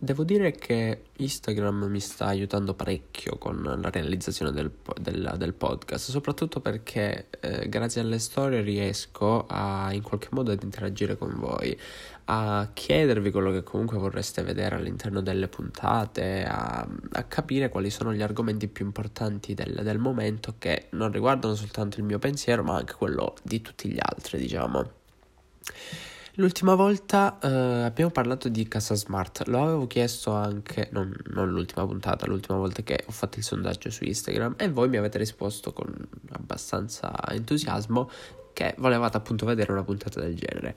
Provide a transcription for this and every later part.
Devo dire che Instagram mi sta aiutando parecchio con la realizzazione del, del, del podcast, soprattutto perché eh, grazie alle storie riesco a in qualche modo ad interagire con voi, a chiedervi quello che comunque vorreste vedere all'interno delle puntate, a, a capire quali sono gli argomenti più importanti del, del momento che non riguardano soltanto il mio pensiero ma anche quello di tutti gli altri, diciamo. L'ultima volta eh, abbiamo parlato di casa smart, lo avevo chiesto anche, non, non, l'ultima puntata, l'ultima volta che ho fatto il sondaggio su Instagram e voi mi avete risposto con abbastanza entusiasmo che volevate appunto vedere una puntata del genere.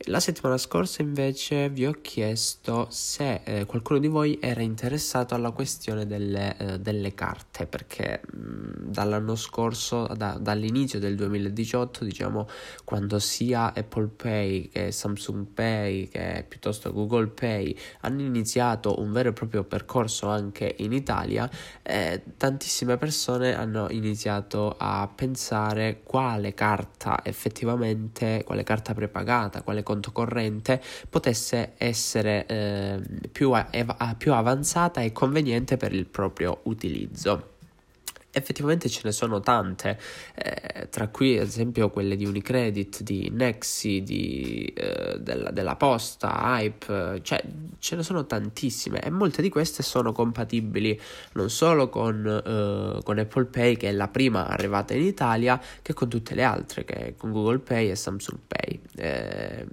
La settimana scorsa invece vi ho chiesto se eh, qualcuno di voi era interessato alla questione delle, eh, delle carte, perché mh, mm, dall'anno scorso, da, dall'inizio del 2018, diciamo, quando sia Apple Pay che Samsung Pay che piuttosto Google Pay hanno iniziato un vero e proprio percorso anche in Italia, eh, tantissime persone hanno iniziato a pensare quale carta effettivamente, quale carta prepagata, quale conto corrente potesse essere eh, più, più avanzata e conveniente per il proprio utilizzo effettivamente ce ne sono tante, eh, tra cui ad esempio quelle di Unicredit, di Nexi, di, eh, della, della, Posta, Hype, cioè ce ne sono tantissime e molte di queste sono compatibili non solo con, eh, con, Apple Pay, che è la prima arrivata in Italia, che con tutte le altre, che con Google Pay e Samsung Pay. Eh,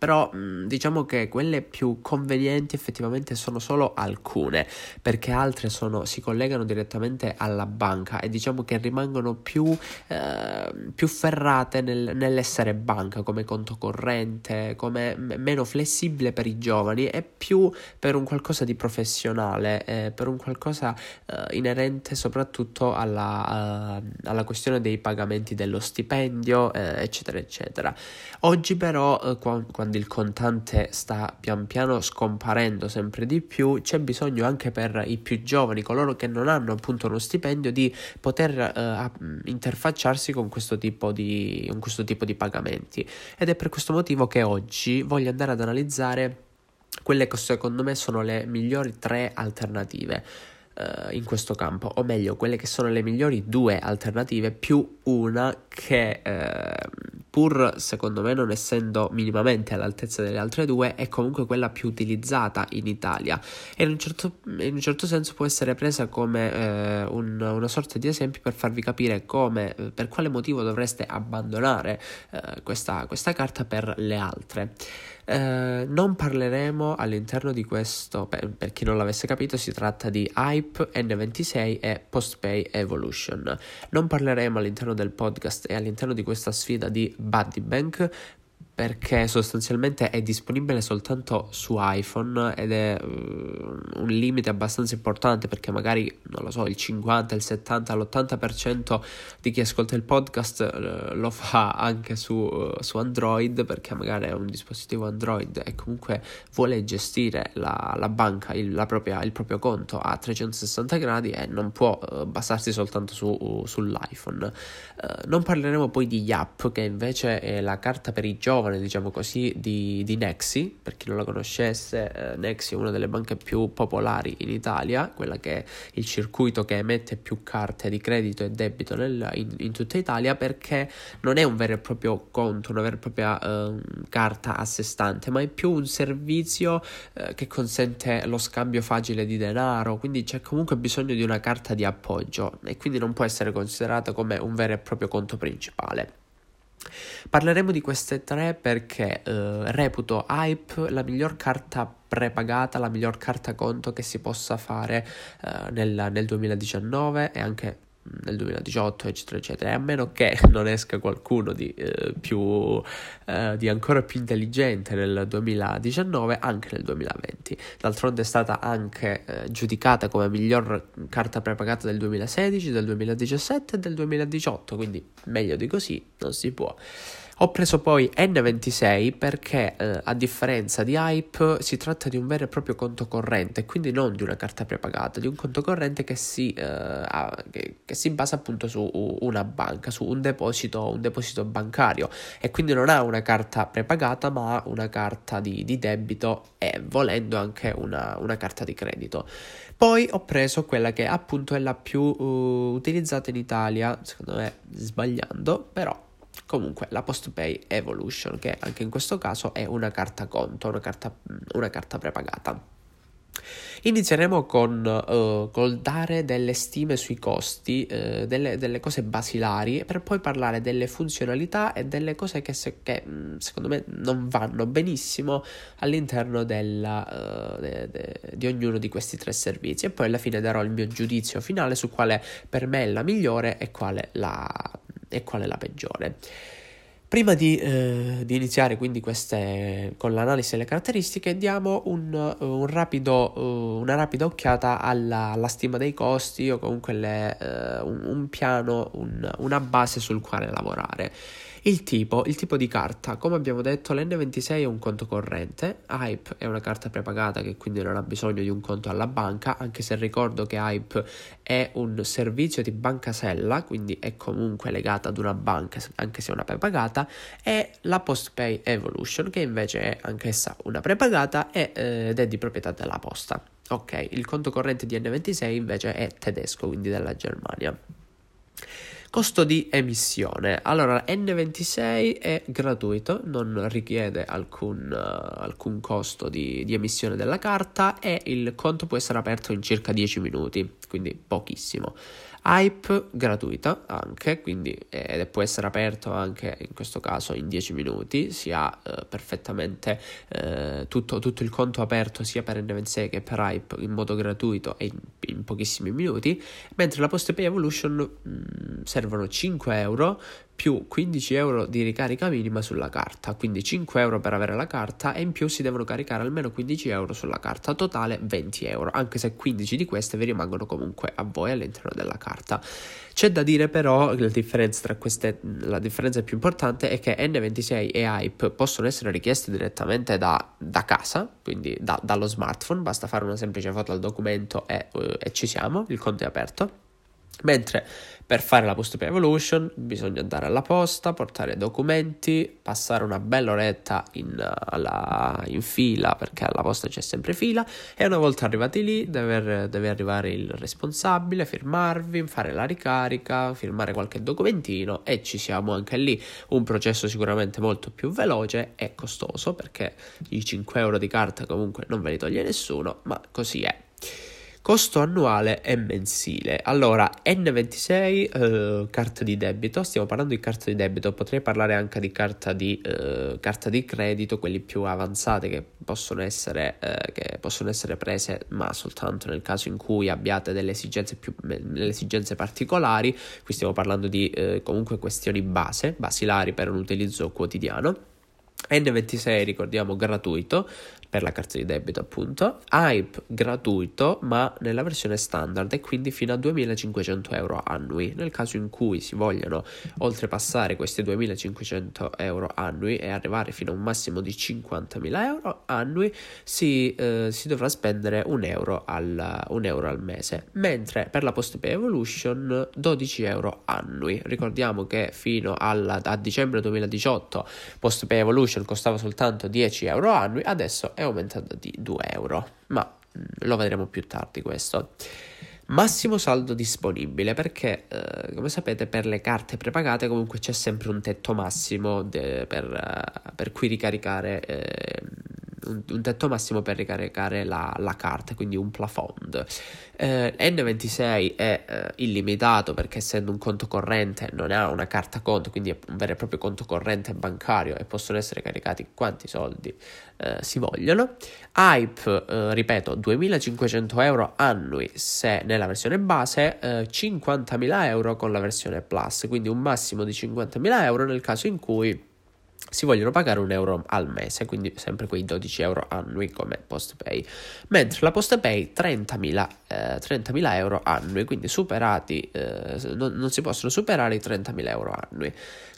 però diciamo che quelle più convenienti effettivamente sono solo alcune, perché altre sono, si collegano direttamente alla banca e diciamo che rimangono più, eh, più ferrate nel, nell'essere banca come conto corrente, come meno flessibile per i giovani e più per un qualcosa di professionale, eh, per un qualcosa eh, inerente soprattutto alla, uh, alla, questione dei pagamenti dello stipendio, eh, eccetera, eccetera. Oggi però, eh, quando il contante sta pian piano scomparendo sempre di più, c'è bisogno anche per i più giovani, coloro che non hanno appunto uno stipendio, di poter eh, interfacciarsi con questo, di, con questo tipo di pagamenti. Ed è per questo motivo che oggi voglio andare ad analizzare quelle che secondo me sono le migliori tre alternative uh, in questo campo, o meglio, quelle che sono le migliori due alternative più una che uh, pur secondo me non essendo minimamente all'altezza delle altre due, è comunque quella più utilizzata in Italia e in un certo, in un certo senso può essere presa come eh, un, una sorta di esempio per farvi capire come, per quale motivo dovreste abbandonare questa, questa carta per le altre. Eh, non parleremo all'interno di questo, per, per, chi non l'avesse capito, si tratta di Hype N26 e Postpay Evolution. Non parleremo all'interno del podcast e all'interno di questa sfida di Buddy Bank perché sostanzialmente è disponibile soltanto su iPhone ed è uh, un limite abbastanza importante perché magari, non lo so, il 50, il 70, l'80% di chi ascolta il podcast uh, lo fa anche su, uh, su, Android perché magari è un dispositivo Android e comunque vuole gestire la, la banca, il, la propria, il, proprio conto a 360 gradi e non può basarsi soltanto su, sull'iPhone. non parleremo poi di Yap che invece è la carta per i giovani giovane, diciamo così, di, di Nexi, per chi non la conoscesse, eh, Nexi è una delle banche più popolari in Italia, quella che è il circuito che emette più carte di credito e debito nel, in, in, tutta Italia, perché non è un vero e proprio conto, una vera e propria eh, carta a sé stante, ma è più un servizio eh, che consente lo scambio facile di denaro, quindi c'è comunque bisogno di una carta di appoggio e quindi non può essere considerata come un vero e proprio conto principale. Parleremo di queste tre perché eh, reputo Hype la miglior carta prepagata, la miglior carta conto che si possa fare eh, nel, nel 2019 e anche nel 2018 eccetera eccetera. E a meno che non esca qualcuno di, eh, più, eh, di ancora più intelligente nel 2019 anche nel 2020 d'altronde è stata anche eh, giudicata come miglior carta prepagata del 2016 del 2017 e del 2018 quindi meglio di così non si può Ho preso poi N26 perché eh, a differenza di Hype si tratta di un vero e proprio conto corrente, quindi non di una carta prepagata, di un conto corrente che si, eh, ha, che, che si basa appunto su una banca, su un deposito, un deposito bancario e quindi non ha una carta prepagata ma ha una carta di, di debito e volendo anche una, una carta di credito. Poi ho preso quella che appunto è la più uh, utilizzata in Italia, secondo me sbagliando, però comunque la Postpay Evolution, che anche in questo caso è una carta conto, una carta, una carta prepagata. Inizieremo con uh, col dare delle stime sui costi, uh, delle, delle, cose basilari, per poi parlare delle funzionalità e delle cose che, se, che mm, secondo me non vanno benissimo all'interno della, uh, de, de, di ognuno di questi tre servizi. E poi alla fine darò il mio giudizio finale su quale per me è la migliore e quale la, e quale la peggiore. Prima di, eh, di, iniziare quindi queste, con l'analisi delle caratteristiche, diamo un, un rapido, uh, una rapida occhiata alla, alla, stima dei costi o comunque le, uh, un, un, piano, un, una base sul quale lavorare. Il tipo, il tipo di carta, come abbiamo detto, l'N26 è un conto corrente, Hype è una carta prepagata che quindi non ha bisogno di un conto alla banca, anche se ricordo che Hype è un servizio di banca sella, quindi è comunque legata ad una banca, anche se è una prepagata, e la Postpay Evolution, che invece è anch'essa una prepagata ed è di proprietà della posta. Ok, il conto corrente di N26 invece è tedesco, quindi della Germania. Costo di emissione. Allora, N26 è gratuito, non richiede alcun, uh, alcun costo di, di, emissione della carta e il conto può essere aperto in circa 10 minuti, quindi pochissimo. Hype gratuita anche, quindi eh, può essere aperto anche in questo caso in 10 minuti, si ha eh, perfettamente eh, tutto, tutto, il conto aperto sia per N26 che per Hype in modo gratuito e in, in pochissimi minuti, mentre la Postpay Evolution mh, mm, servono 5 euro più 15 euro di ricarica minima sulla carta, quindi 5 euro per avere la carta e in più si devono caricare almeno 15 euro sulla carta, totale 20 euro, anche se 15 di queste vi rimangono comunque a voi all'interno della carta. C'è da dire però la differenza tra queste, la differenza più importante è che N26 e Hype possono essere richieste direttamente da, da casa, quindi da, dallo smartphone, basta fare una semplice foto al documento e, e ci siamo, il conto è aperto. Mentre per fare la post evolution bisogna andare alla posta, portare documenti, passare una bella oretta in, alla, in, fila perché alla posta c'è sempre fila e una volta arrivati lì deve, deve, arrivare il responsabile, firmarvi, fare la ricarica, firmare qualche documentino e ci siamo anche lì. Un processo sicuramente molto più veloce e costoso perché i 5 euro di carta comunque non ve li toglie nessuno, ma così è. Costo annuale e mensile. Allora, N26, eh, carta di debito, stiamo parlando di carta di debito, potrei parlare anche di carta di, eh, carta di credito, quelli più avanzate che possono, essere, eh, che possono essere prese, ma soltanto nel caso in cui abbiate delle esigenze, più, delle esigenze particolari. Qui stiamo parlando di eh, comunque questioni base, basilari per un utilizzo quotidiano. N26 ricordiamo gratuito, per la carta di debito appunto, Hype gratuito ma nella versione standard e quindi fino a 2500 euro annui. Nel caso in cui si vogliano oltrepassare questi 2500 euro annui e arrivare fino a un massimo di 50.000 euro annui si, eh, si dovrà spendere un euro, al, un euro al mese, mentre per la Postpay Evolution 12 euro annui. Ricordiamo che fino alla, a dicembre 2018 Postpay Evolution costava soltanto 10 euro annui, adesso è aumentato di 2 euro, ma mm, lo vedremo più tardi questo. Massimo saldo disponibile perché, eh, come sapete, per le carte prepagate comunque c'è sempre un tetto massimo de- per, uh, per, cui ricaricare eh, un, un, tetto massimo per ricaricare la, la carta, quindi un plafond. Eh, N26 è eh, illimitato perché essendo un conto corrente non ha una carta conto, quindi è un vero e proprio conto corrente bancario e possono essere caricati quanti soldi eh, si vogliono. Hype, eh, ripeto, 2500 euro annui se nella versione base, 50.000 eh, euro con la versione plus, quindi un massimo di 50.000 euro nel caso in cui si vogliono pagare un euro al mese, quindi sempre quei 12 euro annui come postpay, mentre la postpay 30.000, eh, 30.000 euro annui, quindi superati, eh, non, non, si possono superare i 30.000 euro annui.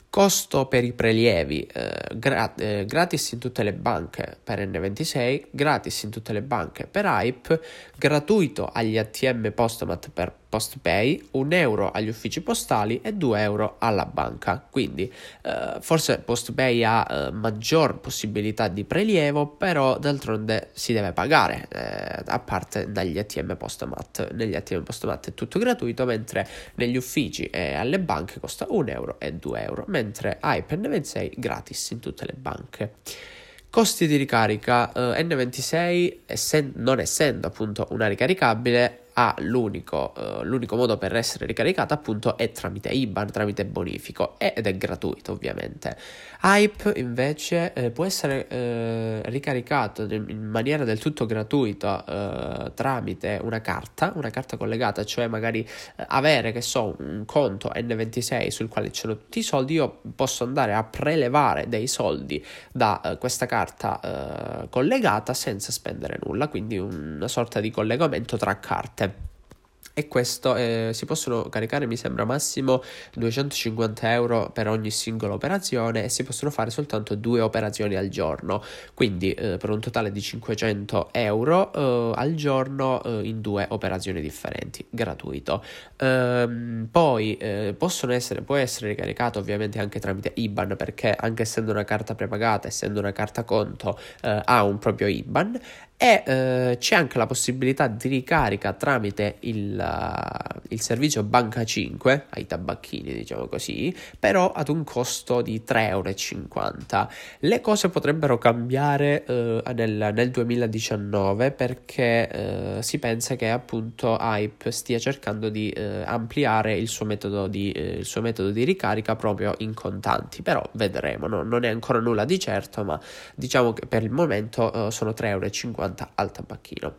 Costo per i prelievi, eh, gra- eh, gratis in tutte le banche per N26, gratis in tutte le banche per Hype, gratuito agli ATM Postomat per PostPay, 1 euro agli uffici postali e 2 euro alla banca. Quindi eh, forse PostPay ha eh, maggior possibilità di prelievo, però d'altronde si deve pagare, eh, a parte dagli ATM Postomat. Negli ATM Postomat è tutto gratuito, mentre negli uffici e alle banche costa 1 euro e 2 euro, mentre Hype N26 gratis in tutte le banche. Costi di ricarica eh, N26, essen- non essendo appunto una ricaricabile, ha l'unico, uh, l'unico, modo per essere ricaricata appunto è tramite IBAN, tramite bonifico ed è gratuito ovviamente. Hype invece eh, può essere eh, ricaricato in maniera del tutto gratuita eh, tramite una carta, una carta collegata, cioè magari eh, avere che so un conto N26 sul quale ci sono tutti i soldi, io posso andare a prelevare dei soldi da eh, questa carta collegata senza spendere nulla, quindi una sorta di collegamento tra carte e questo eh, si possono caricare mi sembra massimo 250 euro per ogni singola operazione e si possono fare soltanto due operazioni al giorno. Quindi eh, per un totale di 500 euro eh, al giorno eh, in due operazioni differenti gratuito. Ehm, poi eh, possono essere può essere ricaricato ovviamente anche tramite IBAN perché anche essendo una carta prepagata essendo una carta conto eh, ha un proprio IBAN e eh, c'è anche la possibilità di ricarica tramite il, uh, il, servizio Banca 5 ai tabacchini, diciamo così, però ad un costo di 3,50 euro. Le cose potrebbero cambiare uh, nel, nel, 2019 perché uh, si pensa che appunto Hype stia cercando di ampliare il suo, di, il suo metodo di ricarica proprio in contanti, però vedremo, no? non è ancora nulla di certo, ma diciamo che per il momento sono 3,50 euro al tabacchino.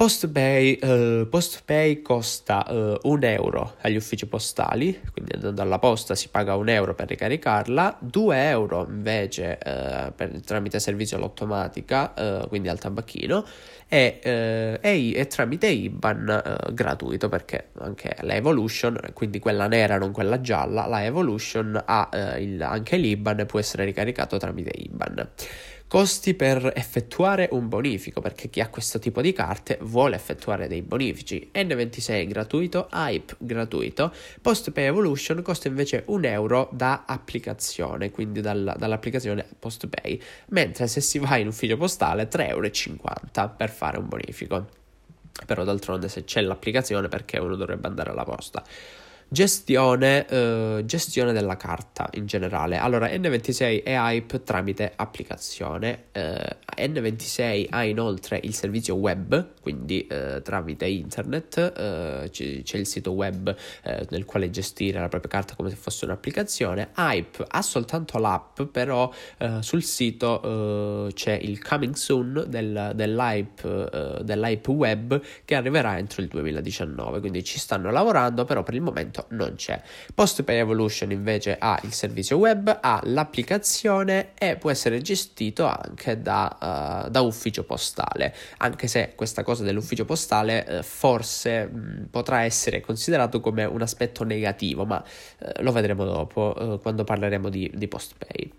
PostPay, uh, PostPay costa uh, un euro agli uffici postali, quindi andando alla posta si paga un euro per ricaricarla, 2 euro invece uh, per, tramite servizio all'automatica, uh, quindi al tabacchino, e, e, e tramite IBAN gratuito perché anche la Evolution, quindi quella nera non quella gialla, la Evolution ha il, anche l'IBAN e può essere ricaricato tramite IBAN. Costi per effettuare un bonifico, perché chi ha questo tipo di carte vuole effettuare dei bonifici. N26 gratuito, Hype gratuito, PostPay Evolution costa invece un euro da applicazione, quindi dal, dall'applicazione PostPay, mentre se si va in ufficio postale 3,50 euro per fare un bonifico. Però d'altronde se c'è l'applicazione perché uno dovrebbe andare alla posta. Gestione, eh, gestione, della carta in generale. Allora, N26 è Hype tramite applicazione. Eh, N26 ha inoltre il servizio web, quindi eh, tramite internet. Eh, c- c'è il sito web eh, nel quale gestire la propria carta come se fosse un'applicazione. Hype ha soltanto l'app, però eh, sul sito c'è il coming soon del, dell'hype, dell'hype web che arriverà entro il 2019. Quindi ci stanno lavorando, però per il momento momento non c'è. PostPay Evolution invece ha il servizio web, ha l'applicazione e può essere gestito anche da, uh, da ufficio postale, anche se questa cosa dell'ufficio postale uh, forse mh, potrà essere considerato come un aspetto negativo, ma uh, lo vedremo dopo quando parleremo di, di PostPay.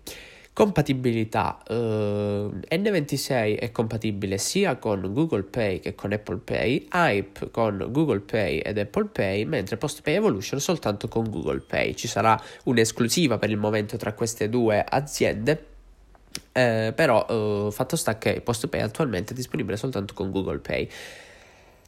Compatibilità uh, N26 è compatibile sia con Google Pay che con Apple Pay, Hype con Google Pay ed Apple Pay, mentre PostPay Evolution soltanto con Google Pay. Ci sarà un'esclusiva per il momento tra queste due aziende. Eh, però uh, fatto sta che PostPay attualmente è disponibile soltanto con Google Pay.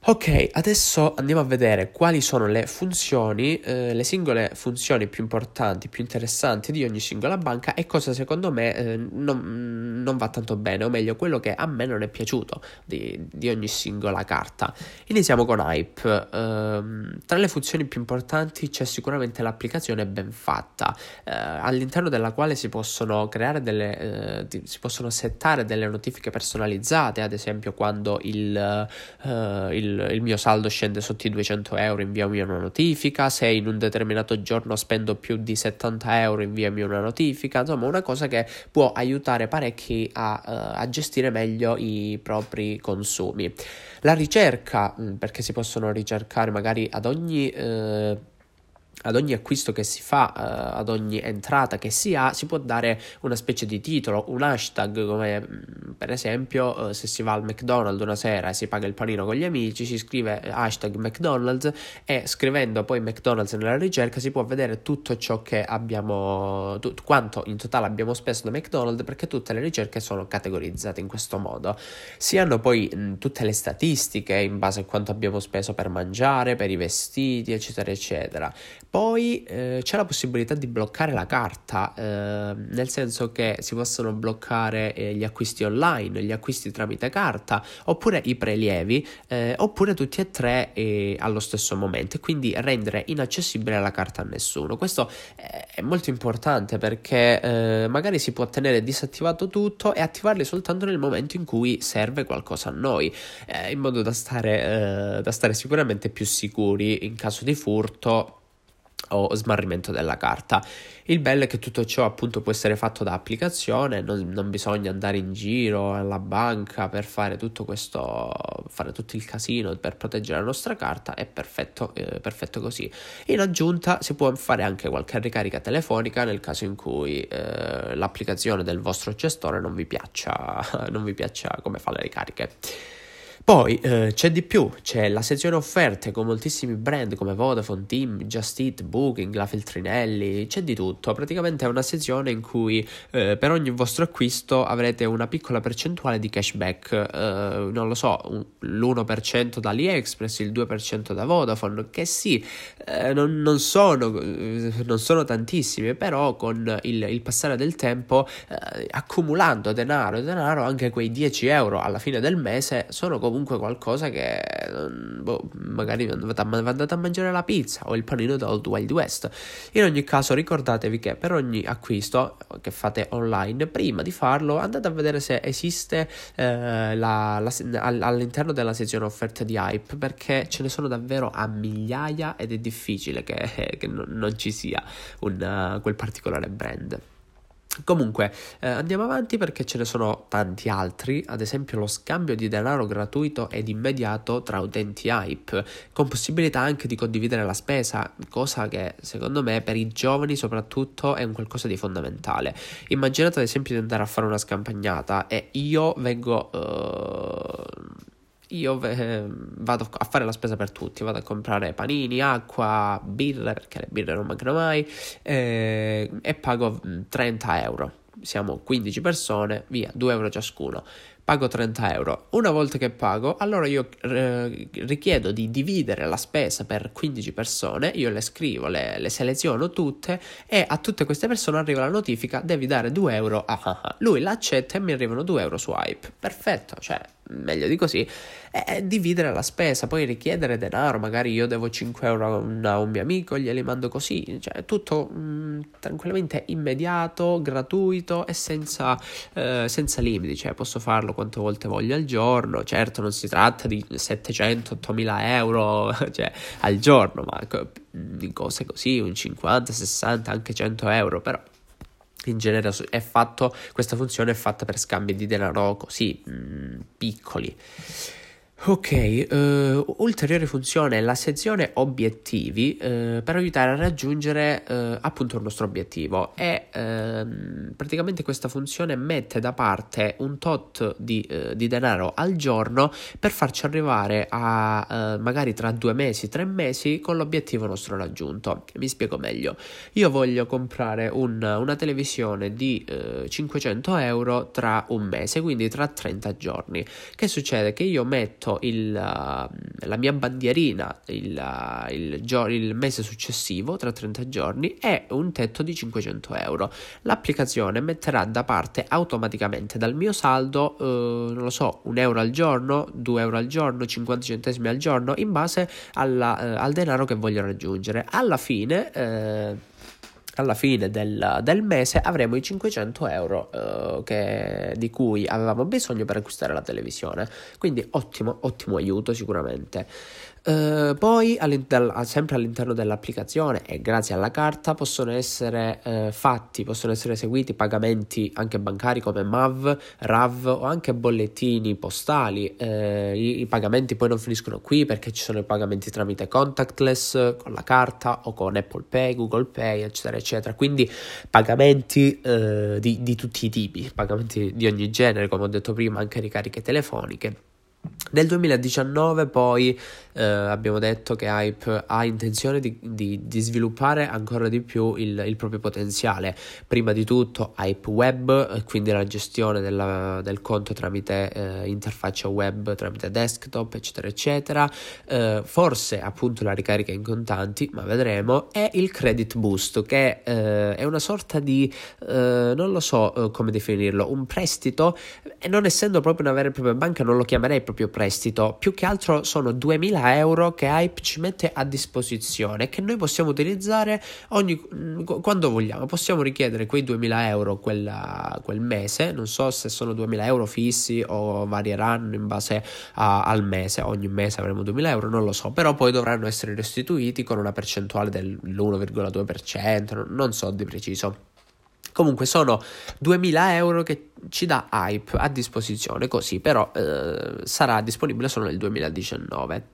Ok, adesso andiamo a vedere quali sono le funzioni, eh, le singole funzioni più importanti, più interessanti di ogni singola banca e cosa secondo me eh, non, non, va tanto bene, o meglio quello che a me non è piaciuto di, di ogni singola carta. Iniziamo con Hype. Eh, tra le funzioni più importanti c'è sicuramente l'applicazione ben fatta, eh, all'interno della quale si possono creare delle, eh, si possono settare delle notifiche personalizzate, ad esempio quando il, eh, il mio saldo scende sotto i 200 euro, inviami una notifica, se in un determinato giorno spendo più di 70 euro, inviami una notifica, insomma una cosa che può aiutare parecchi a, uh, a gestire meglio i propri consumi. La ricerca, mm, perché si possono ricercare magari ad ogni... Uh, ad ogni acquisto che si fa, uh, ad ogni entrata che si ha, si può dare una specie di titolo, un hashtag, come mm, per esempio uh, se si va al McDonald's una sera e si paga il panino con gli amici, si scrive hashtag McDonald's e scrivendo poi McDonald's nella ricerca si può vedere tutto ciò che abbiamo, t- quanto in totale abbiamo speso da McDonald's perché tutte le ricerche sono categorizzate in questo modo. Si hanno poi mh, mm, tutte le statistiche in base a quanto abbiamo speso per mangiare, per i vestiti, eccetera, eccetera. Poi eh, c'è la possibilità di bloccare la carta, eh, nel senso che si possono bloccare eh, gli acquisti online, gli acquisti tramite carta, oppure i prelievi, eh, oppure tutti e tre eh, allo stesso momento, e quindi rendere inaccessibile la carta a nessuno. Questo è molto importante perché eh, magari si può tenere disattivato tutto e attivarli soltanto nel momento in cui serve qualcosa a noi, in modo da stare, da stare sicuramente più sicuri in caso di furto o smarrimento della carta. Il bello è che tutto ciò appunto può essere fatto da applicazione, non, non bisogna andare in giro alla banca per fare tutto questo, fare tutto il casino per proteggere la nostra carta, è perfetto, eh, perfetto così. In aggiunta si può fare anche qualche ricarica telefonica nel caso in cui eh, l'applicazione del vostro gestore non vi piaccia, non vi piaccia come fa le ricariche. Poi eh, c'è di più, c'è la sezione offerte con moltissimi brand come Vodafone, Team, Just Eat, Booking, La Feltrinelli, c'è di tutto. Praticamente è una sezione in cui eh, per ogni vostro acquisto avrete una piccola percentuale di cashback, eh, non lo so, un, l'1% da AliExpress, il 2% da Vodafone, che sì, eh, non, non, sono, eh, non, sono, tantissimi, però con il, il passare del tempo, eh, accumulando denaro e denaro, anche quei 10 euro alla fine del mese sono comunque comunque qualcosa che boh, magari andate a mangiare la pizza o il panino da Old Wild West. In ogni caso ricordatevi che per ogni acquisto che fate online, prima di farlo andate a vedere se esiste eh, la, la, all'interno della sezione offerte di Hype perché ce ne sono davvero a migliaia ed è difficile che, che non, ci sia un, quel particolare brand. Comunque, eh, andiamo avanti perché ce ne sono tanti altri, ad esempio lo scambio di denaro gratuito ed immediato tra utenti Hype, con possibilità anche di condividere la spesa, cosa che secondo me per i giovani soprattutto è un qualcosa di fondamentale. Immaginate ad esempio di andare a fare una scampagnata e io vengo... Uh, io eh, vado a fare la spesa per tutti, vado a comprare panini, acqua, birre, perché le birre non mancano mai, eh, e pago 30 mm, euro. Siamo 15 persone, via, 2 euro ciascuno pago 30 euro. Una volta che pago, allora io eh, richiedo di dividere la spesa per 15 persone, io le scrivo, le, le, seleziono tutte e a tutte queste persone arriva la notifica devi dare 2 euro. Ah, ah. Lui l'accetta e mi arrivano 2 euro su Hype. Perfetto, cioè meglio di così, è dividere la spesa, poi richiedere denaro, magari io devo 5 euro a un, mio amico, glieli mando così, cioè tutto mh, mm, tranquillamente immediato, gratuito e senza, eh, senza limiti, cioè posso farlo quante volte voglio al giorno, certo non si tratta di 700-8000 euro cioè, al giorno, ma di cose così, un 50, 60, anche 100 euro, però in genere è fatto, questa funzione è fatta per scambi di denaro così mh, mm, piccoli. Ok, uh, ulteriore funzione la sezione obiettivi uh, per aiutare a raggiungere uh, appunto il nostro obiettivo e uh, praticamente questa funzione mette da parte un tot di, di denaro al giorno per farci arrivare a magari tra due mesi, tre mesi con l'obiettivo nostro raggiunto. Mi spiego meglio, io voglio comprare un, una televisione di 500 euro tra un mese, quindi tra 30 giorni. Che succede? Che io metto il, la mia bandierina il, il, il, mese successivo, tra 30 giorni, è un tetto di 500 euro. L'applicazione metterà da parte automaticamente dal mio saldo, eh, non lo so, un euro al giorno, 2 euro al giorno, 50 centesimi al giorno, in base alla, eh, al denaro che voglio raggiungere. Alla fine... Eh, alla fine del, del, mese avremo i 500 euro uh, che, di cui avevamo bisogno per acquistare la televisione. Quindi ottimo, ottimo aiuto sicuramente. Uh, poi all'inter- sempre all'interno dell'applicazione e grazie alla carta possono essere uh, fatti, possono essere eseguiti pagamenti anche bancari come MAV, RAV o anche bollettini postali. Uh, i-, i, pagamenti poi non finiscono qui perché ci sono i pagamenti tramite contactless con la carta o con Apple Pay, Google Pay, eccetera, eccetera. Quindi pagamenti di, di tutti i tipi, pagamenti di ogni genere, come ho detto prima, anche ricariche telefoniche. Nel 2019 poi eh, abbiamo detto che Hype ha intenzione di, di, di sviluppare ancora di più il, il, proprio potenziale. Prima di tutto Hype Web, eh, quindi la gestione della, del conto tramite eh, interfaccia web, tramite desktop, eccetera, eccetera. Eh, forse appunto la ricarica in contanti, ma vedremo. E il Credit Boost, che eh, è una sorta di, eh, non lo so come definirlo, un prestito. E non essendo proprio una vera e propria banca, non lo chiamerei proprio prestito. Più che altro sono 2000 euro che Hype ci mette a disposizione che noi possiamo utilizzare ogni, quando vogliamo. Possiamo richiedere quei 2000 euro quella, quel mese, non so se sono 2000 euro fissi o varieranno in base a, al mese, ogni mese avremo 2000 euro, non lo so, però poi dovranno essere restituiti con una percentuale dell'1,2%, non so di preciso. Comunque sono 2000 euro che ci dà Hype a disposizione, così però eh, sarà disponibile solo nel 2019.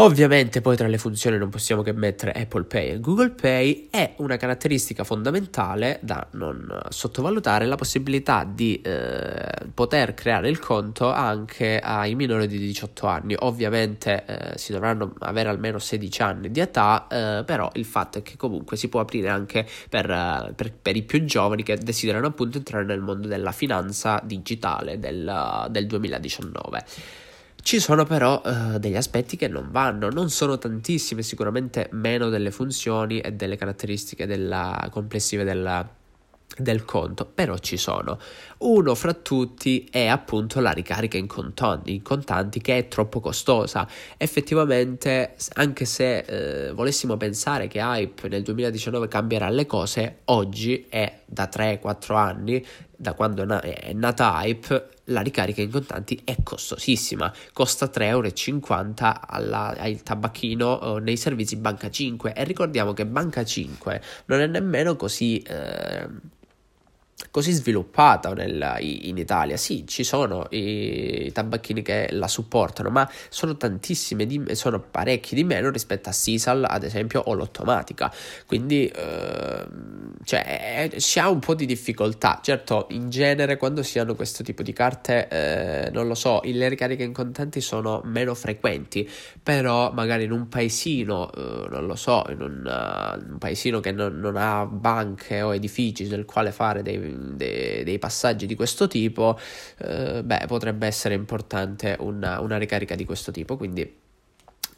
Ovviamente poi tra le funzioni non possiamo che mettere Apple Pay e Google Pay e una caratteristica fondamentale da non sottovalutare la possibilità di eh, poter creare il conto anche ai minori di 18 anni. Ovviamente eh, si dovranno avere almeno 16 anni di età, eh, però il fatto è che comunque si può aprire anche per, eh, per, per, i più giovani che desiderano appunto entrare nel mondo della finanza digitale del, del 2019. Ci sono però uh, degli aspetti che non vanno, non sono tantissime, sicuramente meno delle funzioni e delle caratteristiche della, complessive della, del conto, però ci sono. Uno fra tutti è appunto la ricarica in contanti, in contanti che è troppo costosa. Effettivamente, anche se eh, volessimo pensare che Hype nel 2019 cambierà le cose, oggi è da 3-4 anni, da quando è nata Hype, la ricarica in contanti è costosissima, costa 3,50 euro alla, al tabacchino eh, nei servizi Banca 5 e ricordiamo che Banca 5 non è nemmeno così... Eh, così sviluppata nel, in Italia. Sì, ci sono i tabacchini che la supportano, ma sono tantissime, di, sono parecchi di meno rispetto a Sisal, ad esempio, o l'automatica. Quindi, eh, cioè, si ha un po' di difficoltà. Certo, in genere, quando si hanno questo tipo di carte, eh, non lo so, le ricariche in contanti sono meno frequenti, però magari in un paesino, eh, non lo so, in un, uh, un paesino che non, non ha banche o edifici del quale fare dei de, dei passaggi di questo tipo, eh, beh, potrebbe essere importante una, una, ricarica di questo tipo. Quindi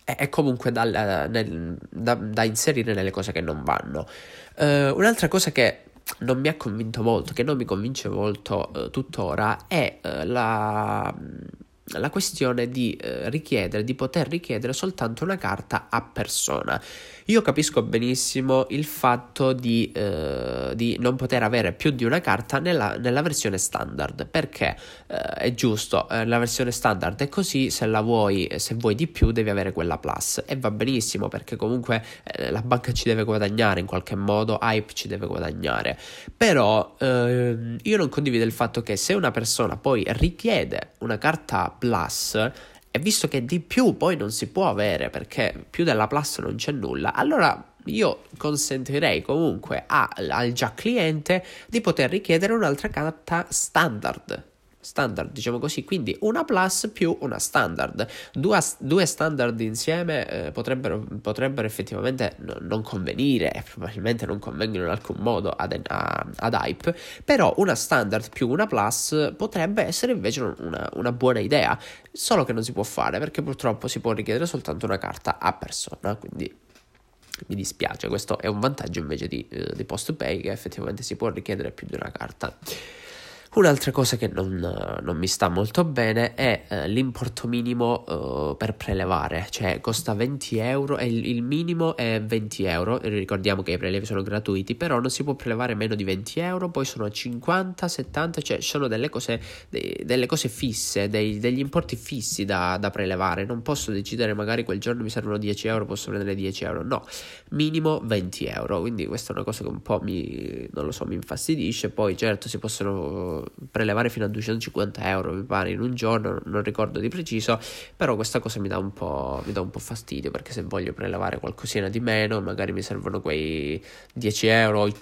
è, comunque da, nel, da, da, inserire nelle cose che non vanno. Uh, un'altra cosa che non mi ha convinto molto, che non mi convince molto uh, tuttora, è uh, la la questione di richiedere, di poter richiedere soltanto una carta a persona. Io capisco benissimo il fatto di, eh, di non poter avere più di una carta nella, nella versione standard, perché eh, è giusto, eh, la versione standard è così, se la vuoi, se vuoi di più devi avere quella plus. E va benissimo perché comunque eh, la banca ci deve guadagnare in qualche modo, Hype ci deve guadagnare, però ehm, io non condivido il fatto che se una persona poi richiede una carta plus e visto che di più poi non si può avere perché più della plus non c'è nulla, allora io consentirei comunque a, al già cliente di poter richiedere un'altra carta standard standard, diciamo così, quindi una plus più una standard. Due, due standard insieme eh, potrebbero, potrebbero, effettivamente no, non convenire probabilmente non convengono in alcun modo ad, a, ad, Hype, però una standard più una plus potrebbe essere invece una, una, buona idea, solo che non si può fare perché purtroppo si può richiedere soltanto una carta a persona, quindi mi dispiace, questo è un vantaggio invece di, eh, di post pay che effettivamente si può richiedere più di una carta. Un'altra cosa che non, non, mi sta molto bene è eh, l'importo minimo eh, per prelevare, cioè costa 20 euro e il, il, minimo è 20 euro, ricordiamo che i prelevi sono gratuiti, però non si può prelevare meno di 20 euro, poi sono 50, 70, cioè sono delle cose, de, delle cose fisse, dei, degli importi fissi da, da, prelevare, non posso decidere magari quel giorno mi servono 10 euro, posso prendere 10 euro, no, minimo 20 euro, quindi questa è una cosa che un po' mi, non lo so, mi infastidisce, poi certo si possono prelevare fino a 250 euro, mi pare, in un giorno, non ricordo di preciso, però questa cosa mi dà un po', dà un po fastidio perché se voglio prelevare qualcosina di meno, magari mi servono quei 10 euro, eh,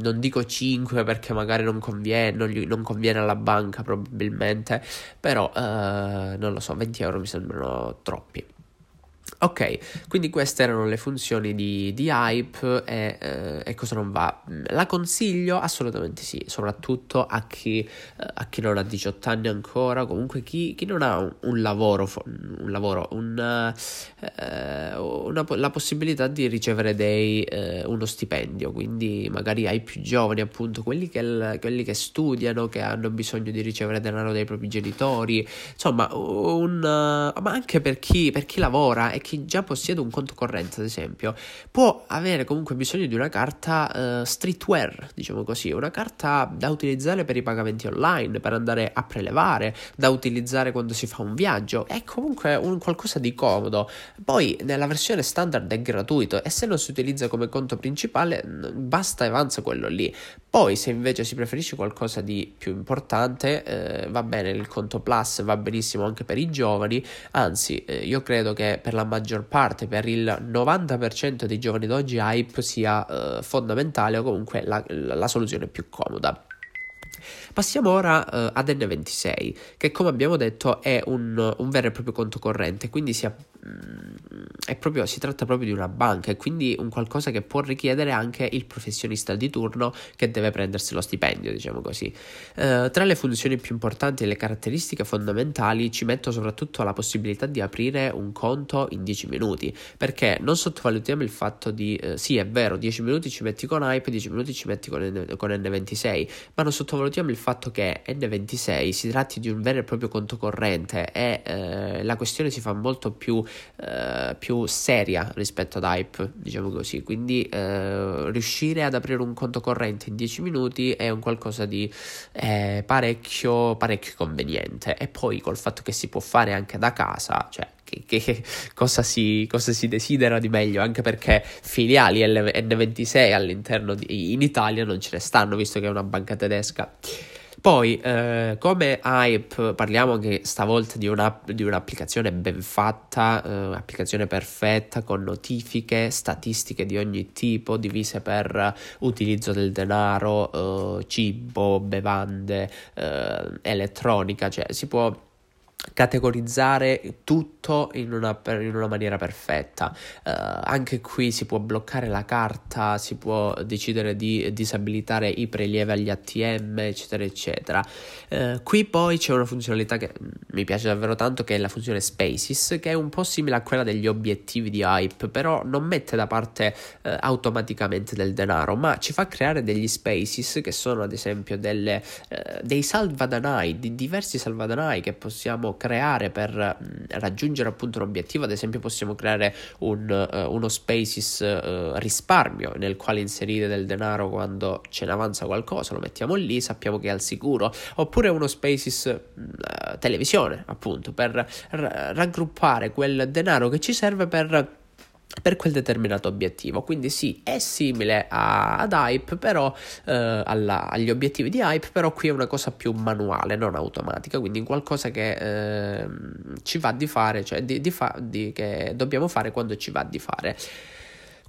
non dico 5 perché magari non conviene, non, gli, non conviene alla banca probabilmente, però eh, non lo so, 20 euro mi sembrano troppi. Ok, quindi queste erano le funzioni di, di Hype e, eh, e, cosa non va. La consiglio? Assolutamente sì, soprattutto a chi, eh, a chi non ha 18 anni ancora, comunque chi, chi non ha un, un, lavoro, un lavoro un, eh, una, la possibilità di ricevere dei, eh, uno stipendio, quindi magari ai più giovani appunto, quelli che, quelli che, studiano, che hanno bisogno di ricevere denaro dai propri genitori, insomma, ma anche per chi, per chi lavora chi già possiede un conto corrente, ad esempio, può avere comunque bisogno di una carta uh, streetwear, diciamo così, una carta da utilizzare per i pagamenti online, per andare a prelevare, da utilizzare quando si fa un viaggio. È comunque un qualcosa di comodo. Poi nella versione standard è gratuito e se non si utilizza come conto principale basta e avanza quello lì. Poi se invece si preferisce qualcosa di più importante, eh, va bene il conto plus, va benissimo anche per i giovani, anzi eh, io credo che per la maggior parte, per il 90% dei giovani d'oggi, Hype sia eh, fondamentale o comunque la, la soluzione più comoda. Passiamo ora uh, ad N26, che come abbiamo detto è un, un vero e proprio conto corrente, quindi si, proprio, si, tratta proprio di una banca e quindi un qualcosa che può richiedere anche il professionista di turno che deve prendersi lo stipendio, diciamo così. Uh, tra le funzioni più importanti e le caratteristiche fondamentali ci metto soprattutto la possibilità di aprire un conto in 10 minuti, perché non sottovalutiamo il fatto di, uh, sì è vero, 10 minuti ci metti con Hype, 10 minuti ci metti con, N- con N26, ma non sottovalutiamo il fatto che N26 si tratti di un vero e proprio conto corrente e eh, la questione si fa molto più, eh, più, seria rispetto ad Hype, diciamo così. Quindi eh, riuscire ad aprire un conto corrente in 10 minuti è un qualcosa di eh, parecchio, parecchio conveniente. E poi col fatto che si può fare anche da casa, cioè che, che cosa, si, cosa, si, desidera di meglio, anche perché filiali N26 all'interno di, in Italia non ce ne stanno, visto che è una banca tedesca. Poi, eh, come Hype, parliamo anche stavolta di, una, di un'applicazione ben fatta, eh, applicazione perfetta con notifiche, statistiche di ogni tipo, divise per utilizzo del denaro, eh, cibo, bevande, eh, elettronica, cioè si può categorizzare tutto in una, in una maniera perfetta. Uh, anche qui si può bloccare la carta, si può decidere di disabilitare i prelievi agli ATM, eccetera, eccetera. Uh, qui poi c'è una funzionalità che mi piace davvero tanto, che è la funzione Spaces, che è un po' simile a quella degli obiettivi di Hype, però non mette da parte uh, automaticamente del denaro, ma ci fa creare degli Spaces che sono ad esempio delle, dei salvadanai, di diversi salvadanai che possiamo creare per raggiungere appunto un obiettivo, ad esempio possiamo creare un, uh, uno Spaces uh, risparmio nel quale inserire del denaro quando ce ne avanza qualcosa, lo mettiamo lì, sappiamo che è al sicuro, oppure uno Spaces uh, televisione appunto per r- raggruppare quel denaro che ci serve per per quel determinato obiettivo. Quindi sì, è simile a, ad Hype, però eh, alla, agli obiettivi di Hype, però qui è una cosa più manuale, non automatica, quindi qualcosa che eh, ci va di fare, cioè di, di fa, di, che dobbiamo fare quando ci va di fare.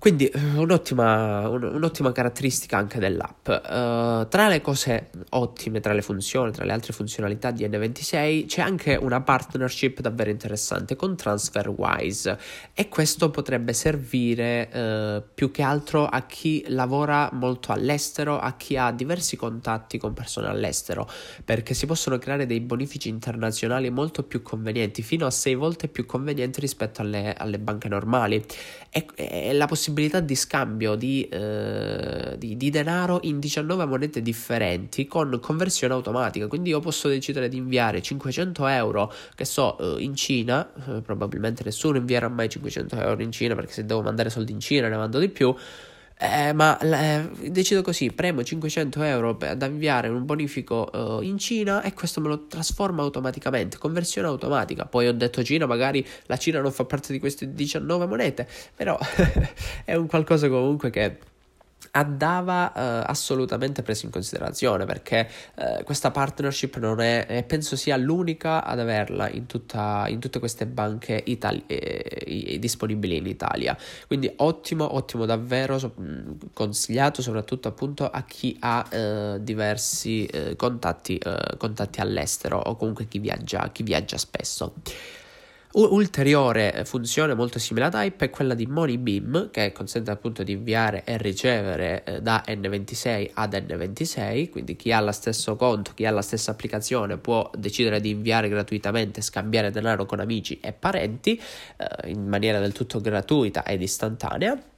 Quindi eh, un'ottima, un'ottima caratteristica anche dell'app. Uh, tra le cose ottime, tra le funzioni, tra le altre funzionalità di N26 c'è anche una partnership davvero interessante con TransferWise e questo potrebbe servire uh, più che altro a chi lavora molto all'estero, a chi ha diversi contatti con persone all'estero, perché si possono creare dei bonifici internazionali molto più convenienti, fino a sei volte più convenienti rispetto alle, alle banche normali. E, e la possibilità possibilità di scambio di, eh, di, di, denaro in 19 monete differenti con conversione automatica. Quindi io posso decidere di inviare 500 euro, che so, eh, in Cina. Eh, probabilmente nessuno invierà mai 500 euro in Cina perché se devo mandare soldi in Cina ne mando di più. Eh, ma eh, decido così, premo 500 euro per, da inviare un bonifico uh, in Cina e questo me lo trasforma automaticamente, conversione automatica. Poi ho detto Cina, magari la Cina non fa parte di queste 19 monete, però è un qualcosa comunque che andava uh, assolutamente preso in considerazione perché uh, questa partnership non è, eh, penso sia l'unica ad averla in, tutta, in tutte queste banche itali- eh, disponibili in Italia. Quindi ottimo, ottimo davvero, so, consigliato soprattutto appunto a chi ha uh, diversi contatti, contatti all'estero o comunque chi viaggia, chi viaggia spesso. Ulteriore funzione molto simile a Type è quella di MoneyBeam che consente appunto di inviare e ricevere eh, da N26 ad N26, quindi chi ha lo stesso conto, chi ha la stessa applicazione può decidere di inviare gratuitamente, scambiare denaro con amici e parenti eh, in maniera del tutto gratuita ed istantanea.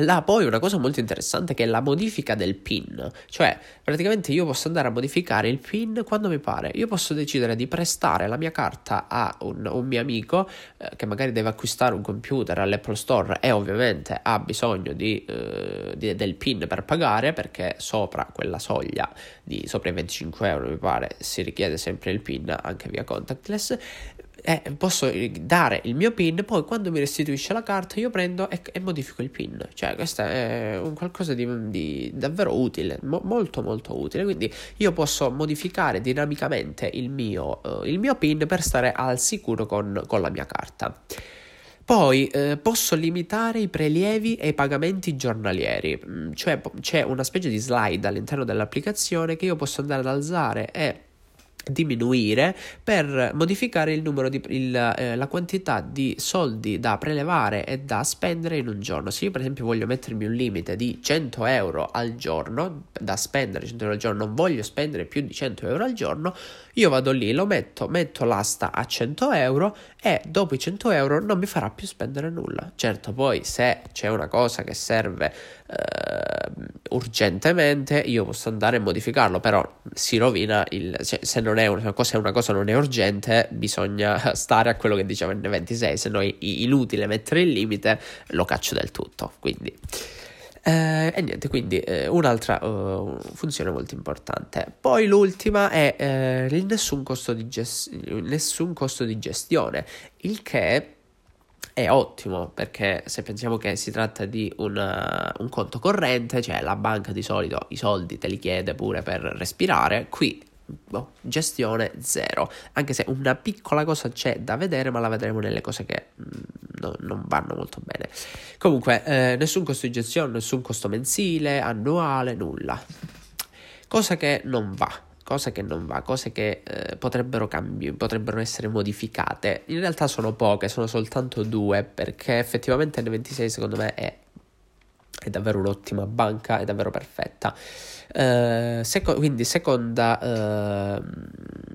Là poi una cosa molto interessante che è la modifica del PIN, cioè praticamente io posso andare a modificare il PIN quando mi pare, io posso decidere di prestare la mia carta a un, un mio amico eh, che magari deve acquistare un computer all'Apple Store e ovviamente ha bisogno di, eh, di, del PIN per pagare perché sopra quella soglia di sopra i 25 euro mi pare si richiede sempre il PIN anche via contactless eh, posso dare il mio PIN, poi quando mi restituisce la carta io prendo e, e modifico il PIN. Cioè, questo è un qualcosa di, di davvero utile, mo, molto molto utile. Quindi io posso modificare dinamicamente il mio, uh, il mio PIN per stare al sicuro con, con la mia carta. Poi eh, posso limitare i prelievi e i pagamenti giornalieri, mm, cioè c'è una specie di slide all'interno dell'applicazione che io posso andare ad alzare e diminuire per modificare il numero di il, eh, la quantità di soldi da prelevare e da spendere in un giorno. Se io per esempio voglio mettermi un limite di 100 euro al giorno da spendere 100 euro al giorno, non voglio spendere più di 100 euro al giorno, io vado lì, lo metto, metto l'asta a 100 euro e dopo i 100 euro non mi farà più spendere nulla. Certo, poi se c'è una cosa che serve eh, urgentemente, io posso andare a modificarlo, però si rovina il... Cioè, se non è una cosa, una cosa non è urgente, bisogna stare a quello che diceva N26, se no è inutile mettere il limite, lo caccio del tutto. Quindi... Eh, e niente, quindi eh, un'altra uh, funzione molto importante. Poi l'ultima è eh, il nessun costo, di gest- nessun costo di gestione, il che è ottimo perché se pensiamo che si tratta di una, un conto corrente, cioè la banca di solito i soldi te li chiede pure per respirare, qui boh, gestione zero, anche se una piccola cosa c'è da vedere, ma la vedremo nelle cose che mh, mm, no, non vanno molto bene. Comunque, eh, nessun costo di gestione, nessun costo mensile, annuale, nulla. Cosa che non va cose che non va, cose che eh, potrebbero, cambi- potrebbero essere modificate. In realtà sono poche, sono soltanto due, perché effettivamente N26 secondo me è, è davvero un'ottima banca, è davvero perfetta. Uh, seco- quindi, seconda uh,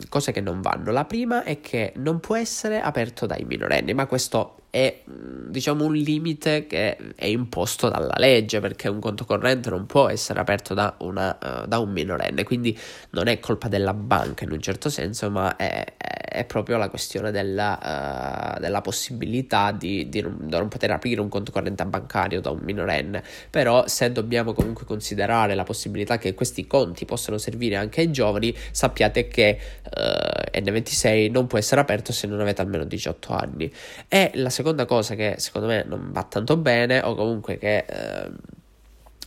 cosa che non vanno. La prima è che non può essere aperto dai minorenni, ma questo è diciamo un limite che è imposto dalla legge perché un conto corrente non può essere aperto da, una, uh, da un minorenne quindi non è colpa della banca in un certo senso ma è, è proprio la questione della, uh, della possibilità di, di, non, di, non, poter aprire un conto corrente bancario da un minorenne però se dobbiamo comunque considerare la possibilità che questi conti possano servire anche ai giovani sappiate che uh, N26 non può essere aperto se non avete almeno 18 anni. E la seconda cosa che secondo me non va tanto bene o comunque che eh,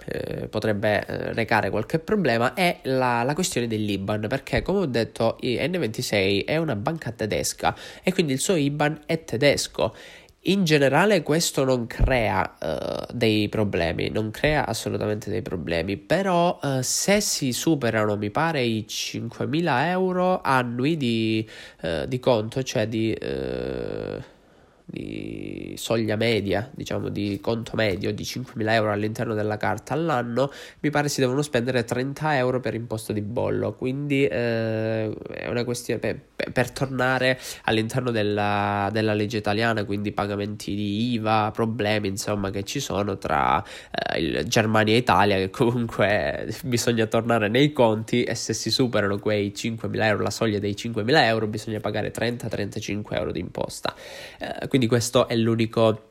eh, potrebbe eh, recare qualche problema è la, la, questione dell'IBAN perché come ho detto N26 è una banca tedesca e quindi il suo IBAN è tedesco in generale questo non crea uh, dei problemi, non crea assolutamente dei problemi, però uh, se si superano, mi pare, i 5.000 euro annui di, uh, di conto, cioè di di soglia media, diciamo di conto medio di 5.000 euro all'interno della carta all'anno, mi pare si devono spendere 30 euro per imposto di bollo, quindi eh, è una questione per, per tornare all'interno della, della, legge italiana, quindi pagamenti di IVA, problemi insomma che ci sono tra eh, Germania e Italia, che comunque bisogna tornare nei conti e se si superano quei 5.000 euro, la soglia dei 5.000 euro, bisogna pagare 30-35 euro di imposta. Eh, quindi questo è l'unico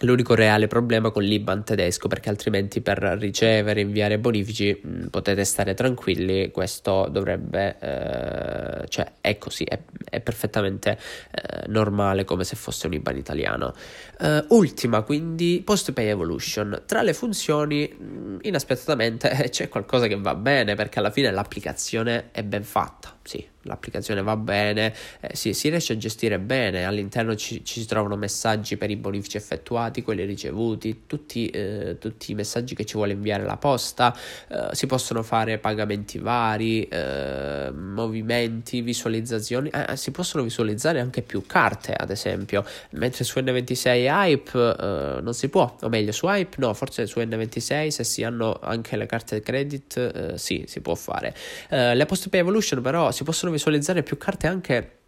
l'unico reale problema con l'IBAN tedesco perché altrimenti per ricevere e inviare bonifici mh, mm, potete stare tranquilli questo dovrebbe eh, cioè è così è, è perfettamente eh, normale come se fosse un IBAN italiano. Uh, ultima quindi post pay evolution. Tra le funzioni mm, inaspettatamente c'è qualcosa che va bene perché alla fine l'applicazione è ben fatta sì l'applicazione va bene, eh, si, si, riesce a gestire bene, all'interno ci, ci, si trovano messaggi per i bonifici effettuati, quelli ricevuti, tutti, eh, tutti i messaggi che ci vuole inviare la posta, eh, si possono fare pagamenti vari, eh, movimenti, visualizzazioni, eh, si possono visualizzare anche più carte ad esempio, mentre su N26 Hype eh, non si può, o meglio su Hype no, forse su N26 se si hanno anche le carte credit sì, si può fare. le post pay evolution però si possono visualizzare più carte anche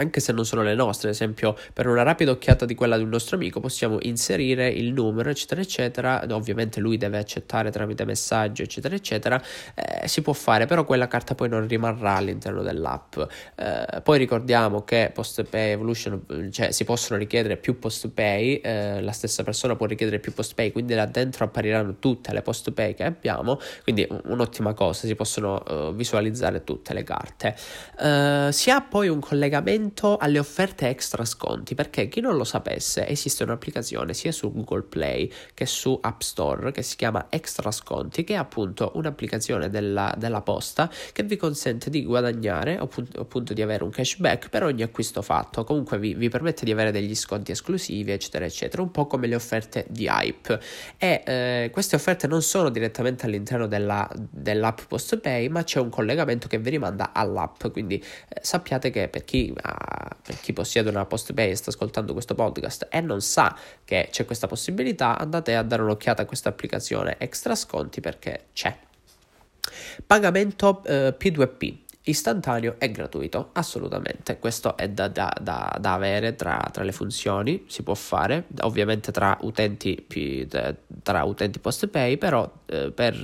anche se non sono le nostre, ad esempio per una rapida occhiata di quella di un nostro amico possiamo inserire il numero eccetera eccetera, ovviamente lui deve accettare tramite messaggio eccetera eccetera, eh, si può fare però quella carta poi non rimarrà all'interno dell'app, eh, poi ricordiamo che post pay evolution, cioè si possono richiedere più post pay, eh, la stessa persona può richiedere più post pay, quindi là dentro appariranno tutte le post pay che abbiamo, quindi un'ottima cosa, si possono uh, visualizzare tutte le carte. Uh, si ha poi un collegamento attento alle offerte extra sconti perché chi non lo sapesse esiste un'applicazione sia su Google Play che su App Store che si chiama Extra Sconti che è appunto un'applicazione della, della posta che vi consente di guadagnare o appunto di avere un cashback per ogni acquisto fatto. Comunque vi, vi, permette di avere degli sconti esclusivi eccetera eccetera un po' come le offerte di Hype. E eh, queste offerte non sono direttamente all'interno della, dell'app PostPay ma c'è un collegamento che vi rimanda all'app. Quindi eh, sappiate che per chi ha per chi possiede una post pay e sta ascoltando questo podcast e non sa che c'è questa possibilità, andate a dare un'occhiata a questa applicazione extra sconti perché c'è. Pagamento eh, P2P istantaneo e gratuito, assolutamente. Questo è da, da, da, da avere tra, tra, le funzioni, si può fare, ovviamente tra utenti, tra utenti post pay, però eh, per,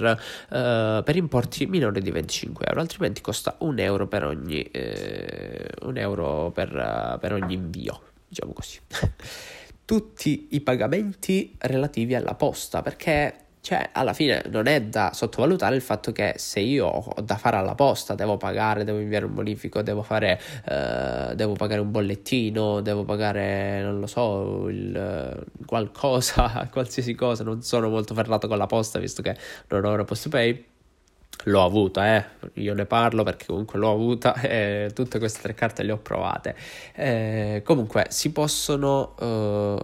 eh, per, importi minori di 25 euro, altrimenti costa un euro per ogni, eh, un euro per, per ogni invio, diciamo così. Tutti i pagamenti relativi alla posta, perché cioè, alla fine non è da sottovalutare il fatto che se io ho da fare alla posta, devo pagare, devo inviare un bonifico, devo fare, eh, devo pagare un bollettino, devo pagare, non lo so, il, qualcosa, qualsiasi cosa. Non sono molto ferrato con la posta visto che non ho una post pay L'ho avuta, eh. io ne parlo perché comunque l'ho avuta e tutte queste tre carte le ho provate. Eh, comunque si possono, eh,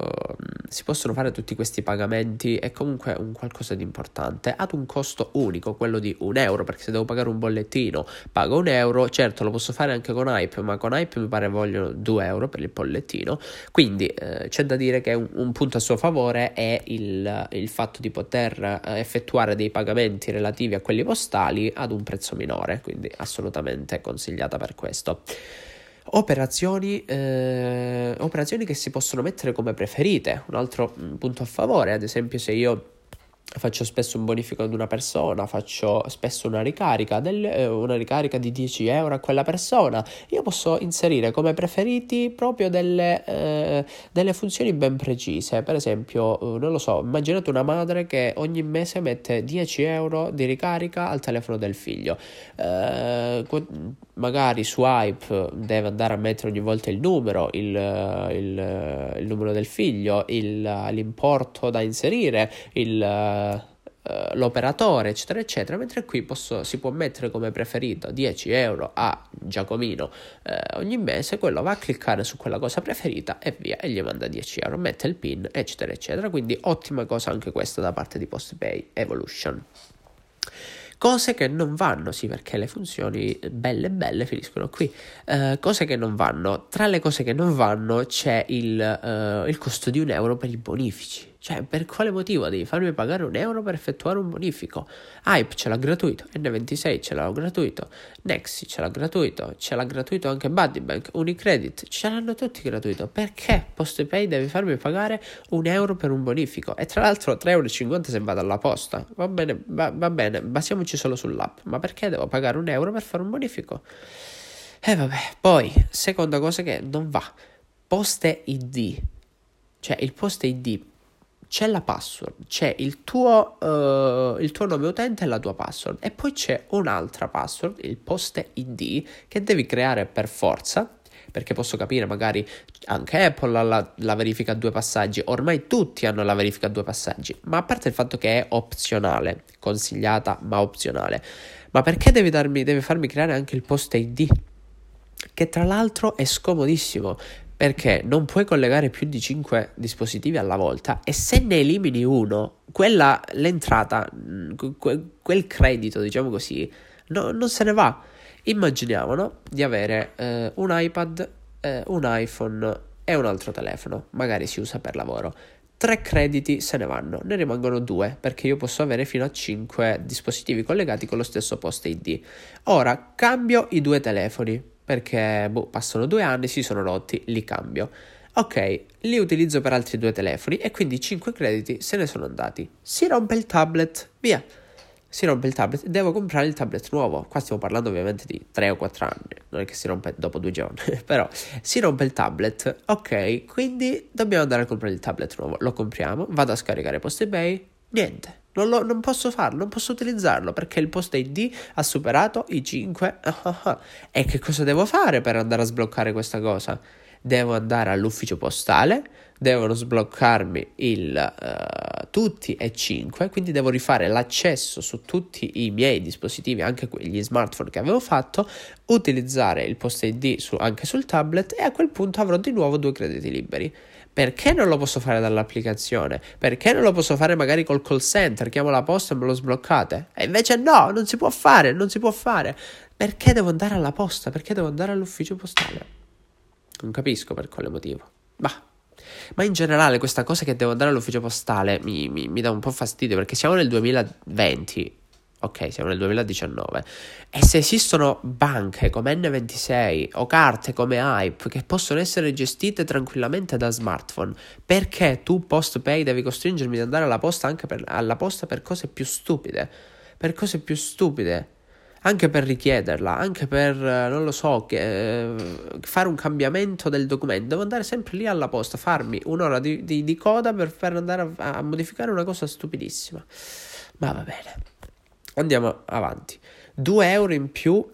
si possono fare tutti questi pagamenti è comunque un qualcosa di importante ad un costo unico, quello di un euro, perché se devo pagare un bollettino pago un euro, certo lo posso fare anche con Hype, ma con Hype mi pare vogliono due euro per il bollettino, quindi eh, c'è da dire che un, un, punto a suo favore è il, il fatto di poter eh, effettuare dei pagamenti relativi a quelli postali digitali ad un prezzo minore, quindi assolutamente consigliata per questo. Operazioni, eh, operazioni che si possono mettere come preferite, un altro mm, punto a favore, ad esempio se io faccio spesso un bonifico ad una persona, faccio spesso una ricarica, del, eh, una ricarica di 10 euro a quella persona, io posso inserire come preferiti proprio delle, eh, delle funzioni ben precise. Per esempio, eh, non lo so, immaginate una madre che ogni mese mette 10 euro di ricarica al telefono del figlio. Eh, magari su Hype deve andare a mettere ogni volta il numero, il, il, il numero del figlio, il, l'importo da inserire, il l'operatore, eccetera, eccetera, mentre qui posso, si può mettere come preferito 10 euro a Giacomino uh, ogni mese, quello va a cliccare su quella cosa preferita e via, e gli manda 10 euro, mette il pin, eccetera, eccetera, quindi ottima cosa anche questa da parte di PostPay Evolution. Cose che non vanno, sì, perché le funzioni belle belle finiscono qui. Uh, cose che non vanno. Tra le cose che non vanno c'è il, uh, il costo di un euro per i bonifici. Cioè, per quale motivo devi farmi pagare un euro per effettuare un bonifico? Hype ce l'ha gratuito, N26 ce l'ha gratuito, Nexi ce l'ha gratuito, ce l'ha gratuito anche Buddybank, Unicredit, ce l'hanno tutti gratuito. Perché PostePay deve farmi pagare un euro per un bonifico? E tra l'altro 3,50 euro se vado alla posta. Va bene, va, va bene, basiamoci solo sull'app. Ma perché devo pagare un euro per fare un bonifico? E eh vabbè, poi, seconda cosa che non va, poste ID. Cioè, il post ID c'è la password, c'è il tuo, uh, il tuo, nome utente e la tua password. E poi c'è un'altra password, il post ID, che devi creare per forza, perché posso capire magari anche Apple ha la, la, verifica a due passaggi, ormai tutti hanno la verifica a due passaggi, ma a parte il fatto che è opzionale, consigliata ma opzionale, ma perché devi, darmi, devi farmi creare anche il post ID? Che tra l'altro è scomodissimo perché non puoi collegare più di 5 dispositivi alla volta e se ne elimini uno, quella, l'entrata, mm, quel, credito, diciamo così, no, non se ne va. Immaginiamo no? di avere eh, un iPad, eh, un iPhone e un altro telefono, magari si usa per lavoro. Tre crediti se ne vanno, ne rimangono due perché io posso avere fino a 5 dispositivi collegati con lo stesso post ID. Ora cambio i due telefoni perché boh, passano due anni, si sono rotti, li cambio. Ok, li utilizzo per altri due telefoni e quindi 5 crediti se ne sono andati. Si rompe il tablet, via. Si rompe il tablet, devo comprare il tablet nuovo. Qua stiamo parlando ovviamente di 3 o 4 anni, non è che si rompe dopo due giorni, però si rompe il tablet. Ok, quindi dobbiamo andare a comprare il tablet nuovo. Lo compriamo, vado a scaricare PostePay, niente. Non, lo, non, posso farlo, non posso utilizzarlo perché il post ID ha superato i 5. e che cosa devo fare per andare a sbloccare questa cosa? Devo andare all'ufficio postale, devono sbloccarmi il, uh, tutti e 5, quindi devo rifare l'accesso su tutti i miei dispositivi, anche gli smartphone che avevo fatto, utilizzare il post ID su, anche sul tablet e a quel punto avrò di nuovo due crediti liberi. Perché non lo posso fare dall'applicazione? Perché non lo posso fare magari col call center? Chiamo la posta e me lo sbloccate? E invece no, non si può fare, non si può fare. Perché devo andare alla posta? Perché devo andare all'ufficio postale? Non capisco per quale motivo. Bah. Ma in generale questa cosa che devo andare all'ufficio postale mi, mi, mi dà un po' fastidio perché siamo nel 2020 Ok, siamo nel 2019. E se esistono banche come N26 o carte come Hype che possono essere gestite tranquillamente da smartphone, perché tu post-pay devi costringermi ad andare alla posta anche per, alla posta per cose più stupide? Per cose più stupide. Anche per richiederla, anche per, non lo so, che, eh, fare un cambiamento del documento. Devo andare sempre lì alla posta, farmi un'ora di, di, di coda per, per andare a, a modificare una cosa stupidissima. Ma va bene. Andiamo avanti. 2 euro in più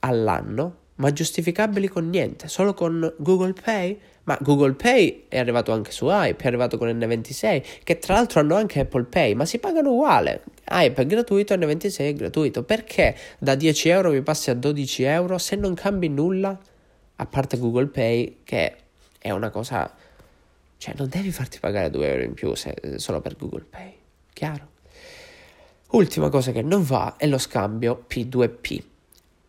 all'anno, ma giustificabili con niente, solo con Google Pay? Ma Google Pay è arrivato anche su Hype, è arrivato con N26, che tra l'altro hanno anche Apple Pay, ma si pagano uguale. Hype è gratuito, N26 è gratuito. Perché da 10 euro mi passi a 12 euro se non cambi nulla? A parte Google Pay, che è una cosa... Cioè, non devi farti pagare 2 euro in più se, solo per Google Pay. Chiaro? Ultima cosa che non va è lo scambio P2P.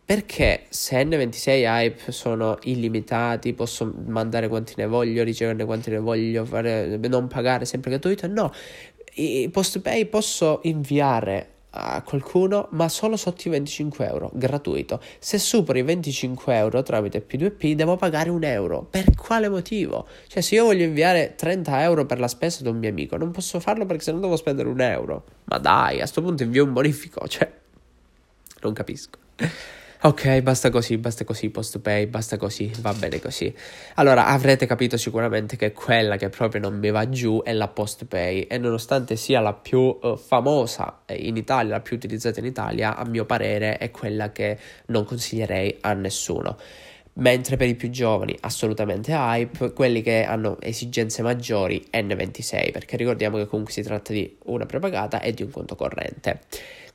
Perché se N26 Hype sono illimitati, posso mandare quanti ne voglio, riceverne quanti ne voglio, fare, non pagare sempre gratuito? No, PostPay posso inviare a qualcuno, ma solo sotto i 25 euro, gratuito. Se superi i 25 euro tramite P2P, devo pagare un euro. Per quale motivo? Cioè, se io voglio inviare 30 euro per la spesa ad un mio amico, non posso farlo perché se no devo spendere un euro. Ma dai, a questo punto invio un bonifico, cioè, non capisco. Ok, basta così, basta così, post pay, basta così, va bene così. Allora, avrete capito sicuramente che quella che proprio non mi va giù è la post pay e nonostante sia la più uh, famosa in Italia, la più utilizzata in Italia, a mio parere è quella che non consiglierei a nessuno mentre per i più giovani assolutamente hype, quelli che hanno esigenze maggiori N26, perché ricordiamo che comunque si tratta di una prepagata e di un conto corrente.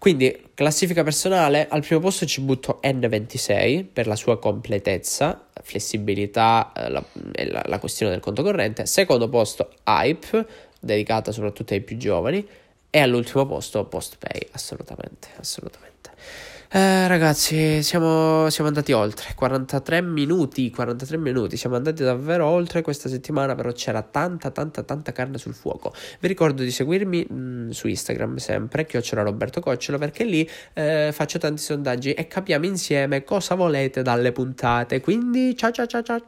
Quindi, classifica personale, al primo posto ci butto N26 per la sua completezza, flessibilità eh, la, la, la questione del conto corrente. Secondo posto Hype, dedicata soprattutto ai più giovani. e all'ultimo posto PostPay, assolutamente, assolutamente. Eh, ragazzi, siamo, siamo, andati oltre 43 minuti. 43 minuti. Siamo andati davvero oltre questa settimana. Però c'era tanta, tanta, tanta carne sul fuoco. Vi ricordo di seguirmi mh, mm, su Instagram sempre, chiocciola Roberto Coccolo, perché lì eh, faccio tanti sondaggi e capiamo insieme cosa volete dalle puntate. Quindi, ciao, ciao, ciao, ciao.